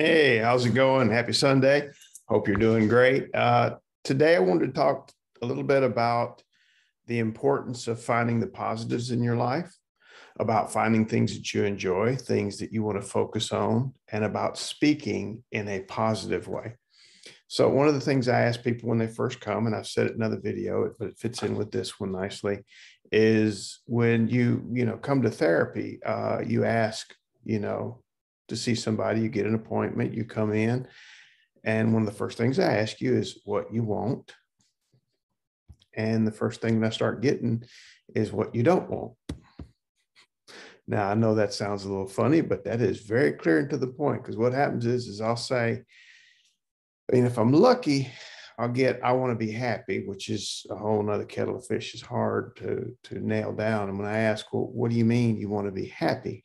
Hey, how's it going? Happy Sunday. Hope you're doing great. Uh, today, I wanted to talk a little bit about the importance of finding the positives in your life, about finding things that you enjoy, things that you want to focus on, and about speaking in a positive way. So, one of the things I ask people when they first come, and I've said it in another video, but it fits in with this one nicely, is when you you know come to therapy, uh, you ask, you know, to see somebody, you get an appointment, you come in. And one of the first things I ask you is what you want. And the first thing that I start getting is what you don't want. Now I know that sounds a little funny, but that is very clear and to the point. Because what happens is, is I'll say, mean, if I'm lucky, I'll get I want to be happy, which is a whole nother kettle of fish. is hard to to nail down. And when I ask, well, what do you mean you want to be happy?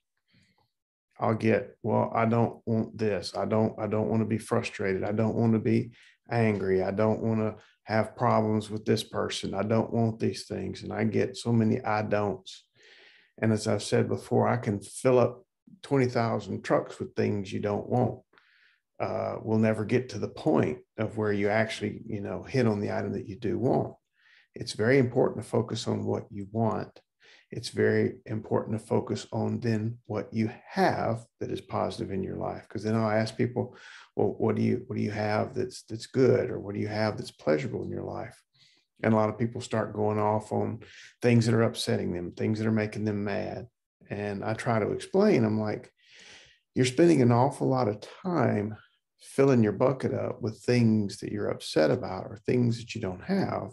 I'll get, well, I don't want this. I don't, I don't want to be frustrated. I don't want to be angry. I don't want to have problems with this person. I don't want these things. And I get so many I don'ts. And as I've said before, I can fill up 20,000 trucks with things you don't want. Uh, we'll never get to the point of where you actually, you know, hit on the item that you do want. It's very important to focus on what you want it's very important to focus on then what you have that is positive in your life. Because then I'll ask people, well, what do you what do you have that's that's good, or what do you have that's pleasurable in your life? And a lot of people start going off on things that are upsetting them, things that are making them mad. And I try to explain, I'm like, you're spending an awful lot of time filling your bucket up with things that you're upset about or things that you don't have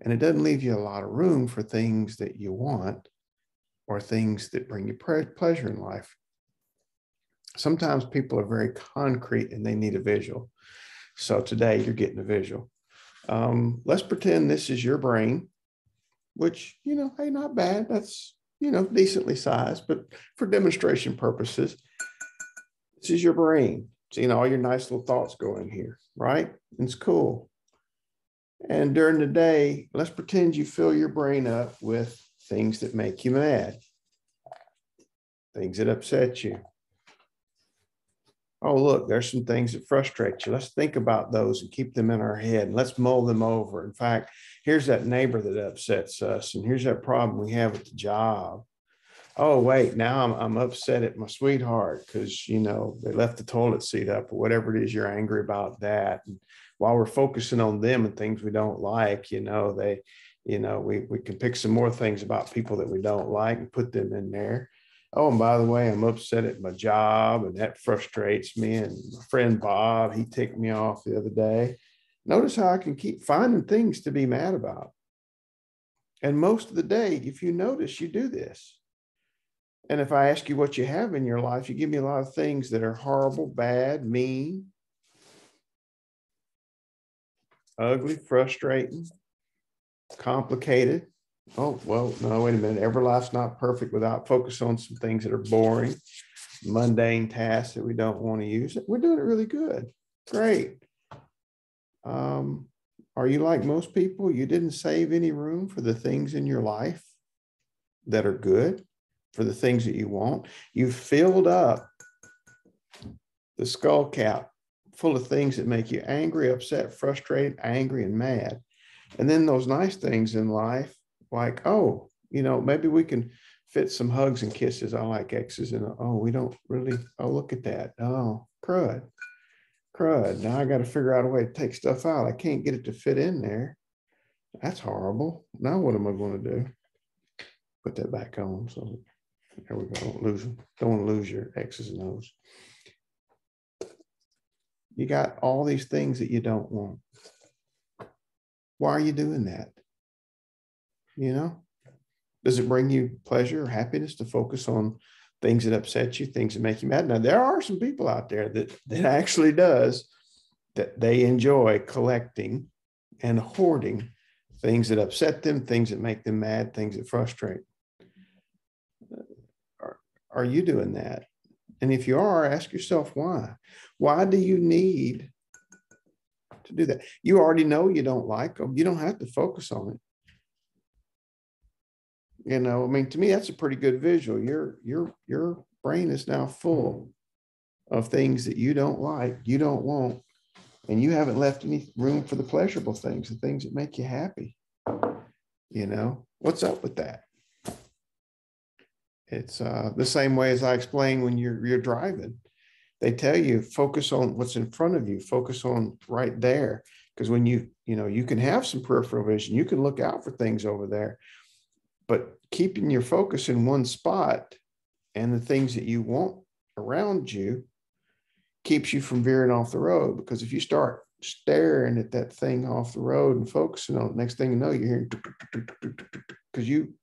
and it doesn't leave you a lot of room for things that you want or things that bring you pleasure in life. Sometimes people are very concrete and they need a visual. So today you're getting a visual. Um, let's pretend this is your brain, which, you know, hey, not bad. That's, you know, decently sized, but for demonstration purposes, this is your brain. Seeing all your nice little thoughts go in here, right? It's cool. And during the day, let's pretend you fill your brain up with things that make you mad, things that upset you. Oh, look, there's some things that frustrate you. Let's think about those and keep them in our head. And let's mull them over. In fact, here's that neighbor that upsets us, and here's that problem we have at the job. Oh, wait, now I'm, I'm upset at my sweetheart because, you know, they left the toilet seat up or whatever it is you're angry about that. And while we're focusing on them and things we don't like, you know, they, you know, we, we can pick some more things about people that we don't like and put them in there. Oh, and by the way, I'm upset at my job and that frustrates me. And my friend Bob, he ticked me off the other day. Notice how I can keep finding things to be mad about. And most of the day, if you notice, you do this. And if I ask you what you have in your life, you give me a lot of things that are horrible, bad, mean, ugly, frustrating, complicated. Oh, well, no, wait a minute. Every life's not perfect without focus on some things that are boring, mundane tasks that we don't want to use. We're doing it really good. Great. Um, are you like most people? You didn't save any room for the things in your life that are good, for the things that you want. You filled up the skull cap full of things that make you angry, upset, frustrated, angry, and mad. And then those nice things in life, like, oh, you know, maybe we can fit some hugs and kisses. I like X's and oh, we don't really, oh, look at that. Oh, crud, crud. Now I got to figure out a way to take stuff out. I can't get it to fit in there. That's horrible. Now what am I going to do? Put that back on. So there we go. Don't lose Don't want to lose your X's and O's you got all these things that you don't want. Why are you doing that? You know, does it bring you pleasure or happiness to focus on things that upset you, things that make you mad? Now, there are some people out there that, that actually does that they enjoy collecting and hoarding things that upset them, things that make them mad, things that frustrate. Are, you doing that? And if you are, ask yourself why. Why do you need to do that? You already know you don't like them. You don't have to focus on it. You know, I mean, to me, that's a pretty good visual. Your your your brain is now full of things that you don't like, you don't want, and you haven't left any room for the pleasurable things, the things that make you happy. You know, what's up with that? It's uh, the same way as I explain when you're you're driving. They tell you focus on what's in front of you, focus on right there. Because when you, you know, you can have some peripheral vision, you can look out for things over there, but keeping your focus in one spot and the things that you want around you keeps you from veering off the road. Because if you start staring at that thing off the road and focusing on it, next thing you know, you're hearing because you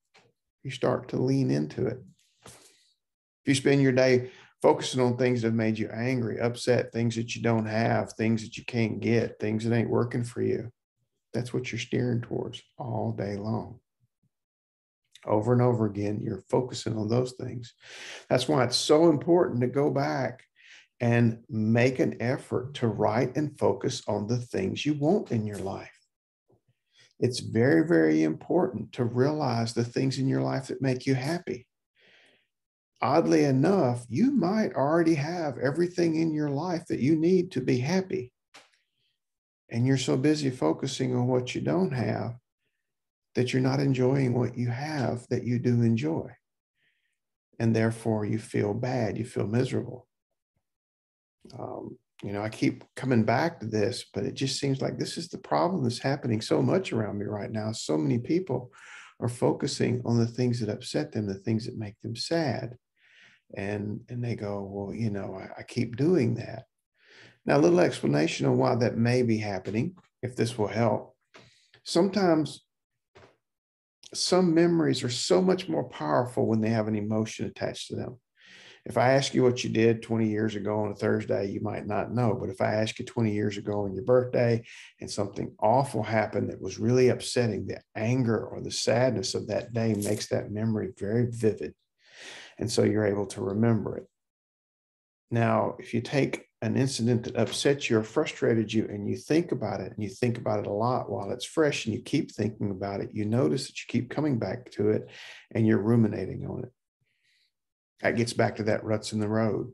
you start to lean into it. If you spend your day focusing on things that have made you angry, upset, things that you don't have, things that you can't get, things that ain't working for you, that's what you're steering towards all day long. Over and over again, you're focusing on those things. That's why it's so important to go back and make an effort to write and focus on the things you want in your life. It's very, very important to realize the things in your life that make you happy. Oddly enough, you might already have everything in your life that you need to be happy. And you're so busy focusing on what you don't have that you're not enjoying what you have that you do enjoy. And therefore, you feel bad, you feel miserable um, you know, I keep coming back to this, but it just seems like this is the problem that's happening so much around me right now. So many people are focusing on the things that upset them, the things that make them sad. And, and they go, well, you know, I, I keep doing that. Now, a little explanation on why that may be happening, if this will help. Sometimes some memories are so much more powerful when they have an emotion attached to them if I ask you what you did 20 years ago on a Thursday, you might not know. But if I ask you 20 years ago on your birthday and something awful happened that was really upsetting, the anger or the sadness of that day makes that memory very vivid. And so you're able to remember it. Now, if you take an incident that upsets you or frustrated you and you think about it and you think about it a lot while it's fresh and you keep thinking about it, you notice that you keep coming back to it and you're ruminating on it that gets back to that ruts in the road.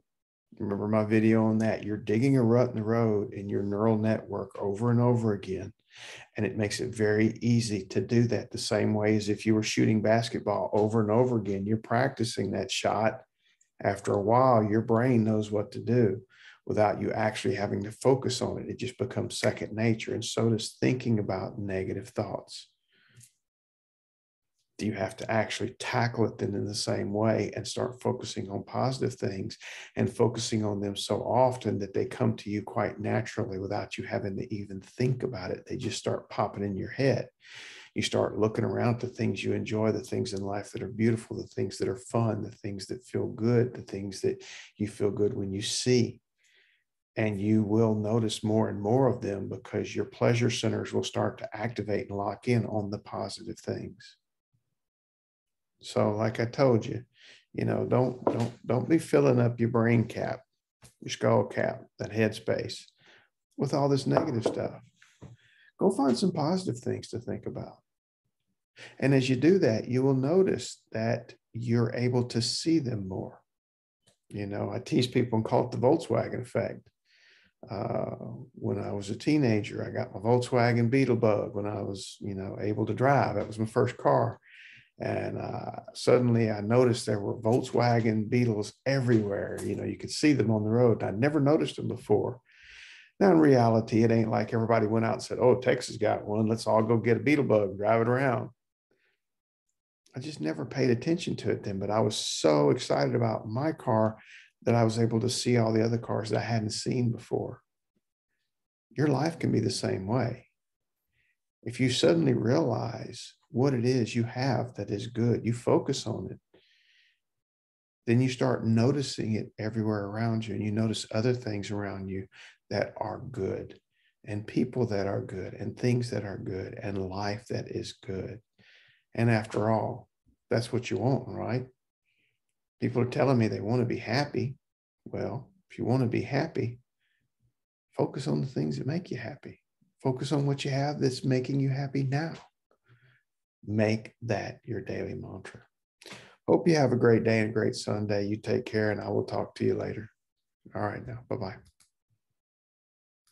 Remember my video on that? You're digging a rut in the road in your neural network over and over again. And it makes it very easy to do that the same way as if you were shooting basketball over and over again. You're practicing that shot. After a while, your brain knows what to do without you actually having to focus on it. It just becomes second nature. And so does thinking about negative thoughts you have to actually tackle it then in the same way and start focusing on positive things and focusing on them so often that they come to you quite naturally without you having to even think about it. They just start popping in your head. You start looking around to things you enjoy, the things in life that are beautiful, the things that are fun, the things that feel good, the things that you feel good when you see. And you will notice more and more of them because your pleasure centers will start to activate and lock in on the positive things. So, like I told you, you know, don't don't don't be filling up your brain cap, your skull cap, that headspace with all this negative stuff. Go find some positive things to think about. And as you do that, you will notice that you're able to see them more. You know, I tease people and call it the Volkswagen effect. Uh, when I was a teenager, I got my Volkswagen Beetle Bug when I was, you know, able to drive. That was my first car. And uh, suddenly I noticed there were Volkswagen Beetles everywhere. You know, you could see them on the road. I never noticed them before. Now, in reality, it ain't like everybody went out and said, Oh, Texas got one. Let's all go get a Beetle bug, drive it around. I just never paid attention to it then, but I was so excited about my car that I was able to see all the other cars that I hadn't seen before. Your life can be the same way. If you suddenly realize what it is you have that is good, you focus on it, then you start noticing it everywhere around you and you notice other things around you that are good and people that are good and things that are good and life that is good. And after all, that's what you want, right? People are telling me they want to be happy. Well, if you want to be happy, focus on the things that make you happy. Focus on what you have that's making you happy now. Make that your daily mantra. Hope you have a great day and a great Sunday. You take care, and I will talk to you later. All right, now, bye bye.